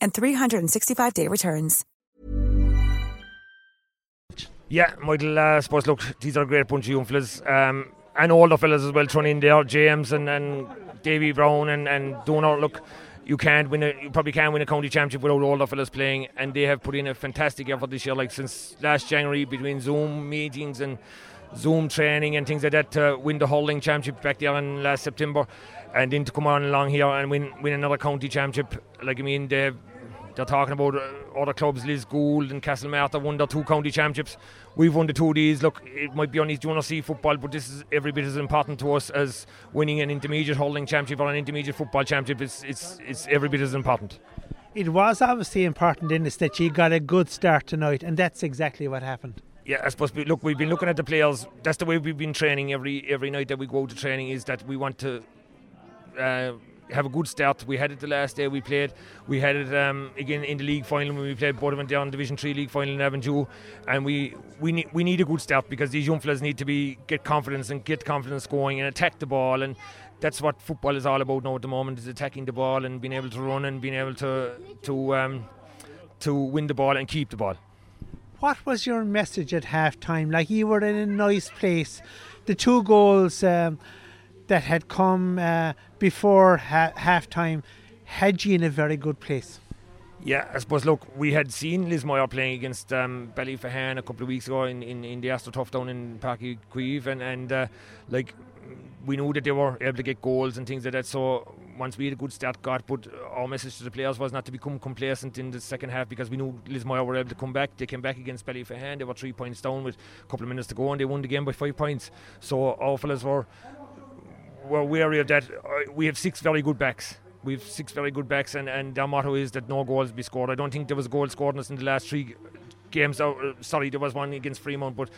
and 365-day returns. Yeah, Michael, uh, suppose, look, these are great bunch of young fellas. Um, and older fellas as well thrown in there, James and, and Davy Brown and, and Donor. Look, you can't win a, you probably can't win a county championship without older fellas playing, and they have put in a fantastic effort this year. Like since last January, between Zoom meetings and Zoom training and things like that, to win the hurling championship back there in last September, and then to come on along here and win win another county championship. Like I mean, they've they're talking about uh, other clubs, Lisgoold and Castlemartyr won their two county championships. We've won the two of these. Look, it might be only junior C football, but this is every bit as important to us as winning an intermediate hurling championship or an intermediate football championship. It's, it's, it's every bit as important. It was obviously important in this that you got a good start tonight, and that's exactly what happened. Yeah, I suppose. We, look, we've been looking at the players. That's the way we've been training every every night that we go to training. Is that we want to uh, have a good start. We had it the last day we played. We had it um, again in the league final when we played Bournemouth down Division Three league final in Avondhu, and we we need we need a good start because these young fellas need to be get confidence and get confidence going and attack the ball and. That's what football is all about now at the moment: is attacking the ball and being able to run and being able to to um, to win the ball and keep the ball. What was your message at half time? Like you were in a nice place. The two goals um, that had come uh, before ha- half time had you in a very good place. Yeah, I suppose. Look, we had seen Liz Lismore playing against um, a couple of weeks ago in, in, in the AstroTurf down in Uí Chaoimh, and, and uh, like we knew that they were able to get goals and things like that. So once we had a good start, got, but our message to the players was not to become complacent in the second half because we knew Lismore were able to come back. They came back against Ballyphehane. They were three points down with a couple of minutes to go, and they won the game by five points. So our fellas were were wary of that. Uh, we have six very good backs. We have six very good backs, and, and our motto is that no goals be scored. I don't think there was a goal scored in the last three games. Uh, sorry, there was one against Freemount, but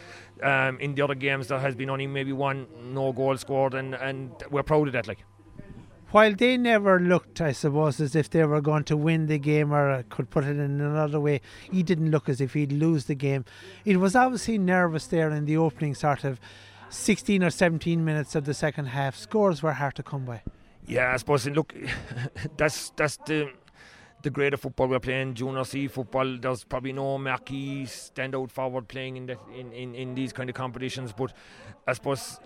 um, in the other games there has been only maybe one no goal scored, and, and we're proud of that. Like while they never looked, I suppose, as if they were going to win the game, or could put it in another way, he didn't look as if he'd lose the game. It was obviously nervous there in the opening sort of 16 or 17 minutes of the second half. Scores were hard to come by. Yeah, I suppose. Look, that's that's the the of football we're playing. Junior C football. There's probably no marquee standout forward playing in, the, in, in in these kind of competitions. But I suppose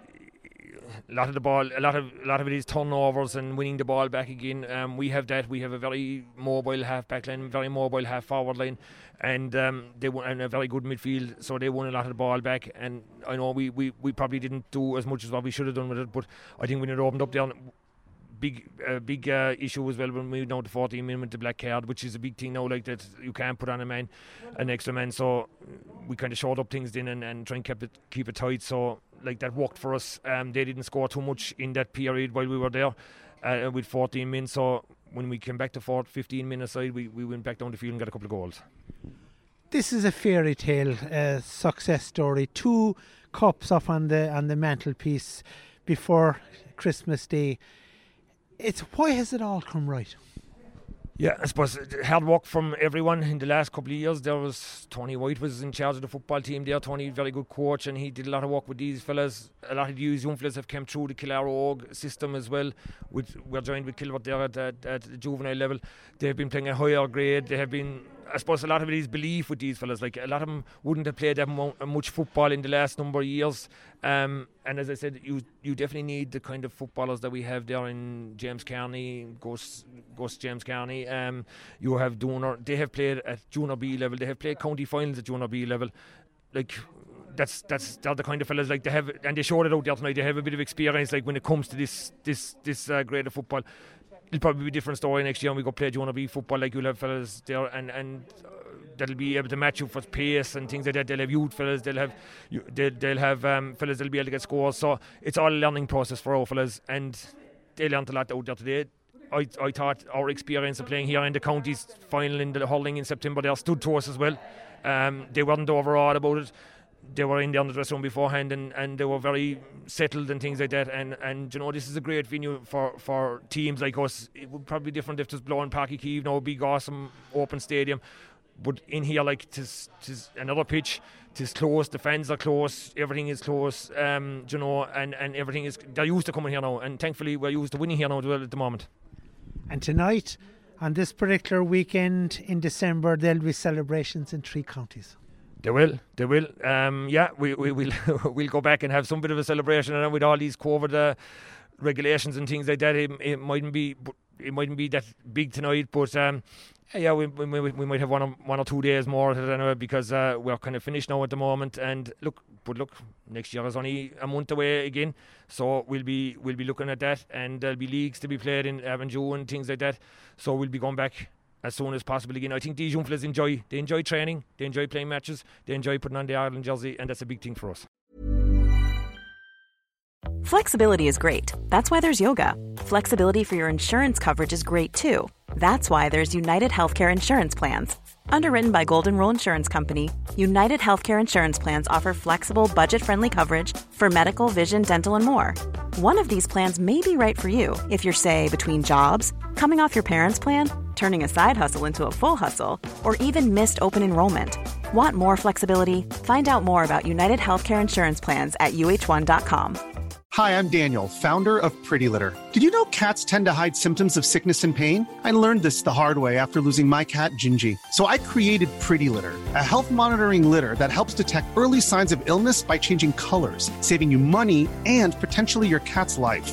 a lot of the ball, a lot of a lot of it is turnovers and winning the ball back again. Um, we have that. We have a very mobile half back line, very mobile half forward line, and um, they won and a very good midfield. So they won a lot of the ball back. And I know we, we, we probably didn't do as much as what we should have done with it, but I think when it opened up there. Big, uh, big uh, issue as well when we down to 14 minutes with the black card, which is a big thing now. Like that, you can't put on a man, an extra man. So we kind of short up things then and, and try and keep it keep it tight. So like that worked for us. Um, they didn't score too much in that period while we were there uh, with 14 minutes. So when we came back to 4, 15 minutes side, we, we went back down the field and got a couple of goals. This is a fairy tale uh, success story. Two cups up on the on the mantelpiece before Christmas Day. It's why has it all come right? Yeah, I suppose uh, hard work from everyone in the last couple of years. There was Tony White was in charge of the football team there. Tony, very good coach, and he did a lot of work with these fellas. A lot of these young fellas have come through the Kildare Og system as well. With, we're joined with Kilbert there at, at, at, the juvenile level. They have been playing a higher grade. They have been I suppose a lot of it is belief with these fellas. Like a lot of them wouldn't have played that much football in the last number of years. Um, and as I said, you you definitely need the kind of footballers that we have there in James Carney, Ghost, Ghost James Carney. Um, you have Donor. They have played at junior B level. They have played county finals at junior B level. Like that's that's they're the kind of fellas like they have, and they showed it out there tonight. They have a bit of experience, like when it comes to this this this uh, grade of football. It'll probably be a different story next year when we go play Junior B football. Like you'll have fellas there, and and uh, that'll be able to match you for pace and things like that. They'll have youth fellas. They'll have they'll, they'll have um, fellas that'll be able to get scores. So it's all a learning process for all fellas, and they learned a lot out there today. I, I thought our experience of playing here in the counties final in the hurling in September there stood to us as well. Um, they weren't overawed about it they were in the under dressing room beforehand and, and they were very settled and things like that. And, and you know, this is a great venue for, for teams like us. It would probably be different if it was blowing Uí Chaoimh, no big, awesome, open stadium. But in here, like, tis, tis another pitch, tis close, the fans are close, everything is close, um, you know, and, and everything is, they're used to coming here now. And thankfully, we're used to winning here now as well at the moment. And tonight, on this particular weekend in December, there'll be celebrations in three counties. They will. They will. Um, yeah, we, we, we'll, we'll go back and have some bit of a celebration. And with all these COVID uh, regulations and things like that, it, it mightn't be it mightn't be that big tonight. But um, yeah, we, we, we might have one or, one or two days more anyway because uh, we're kind of finished now at the moment. And look, but look, next year is only a month away again, so we'll be we'll be looking at that, and there'll be leagues to be played in Avondhu and things like that. So we'll be going back as soon as possible again. I think these young fellas enjoy they enjoy training, they enjoy playing matches, they enjoy putting on the Ireland jersey, and that's a big thing for us. Flexibility is great. That's why there's yoga. Flexibility for your insurance coverage is great too. That's why there's United Healthcare Insurance Plans. Underwritten by Golden Rule Insurance Company, United Healthcare Insurance Plans offer flexible, budget friendly coverage for medical, vision, dental, and more. One of these plans may be right for you if you're, say, between jobs, coming off your parents' plan, turning a side hustle into a full hustle, or even missed open enrollment. Want more flexibility? Find out more about United Healthcare Insurance Plans at uh1.com. Hi, I'm Daniel, founder of Pretty Litter. Did you know cats tend to hide symptoms of sickness and pain? I learned this the hard way after losing my cat, Gingy. So I created Pretty Litter, a health monitoring litter that helps detect early signs of illness by changing colors, saving you money and potentially your cat's life.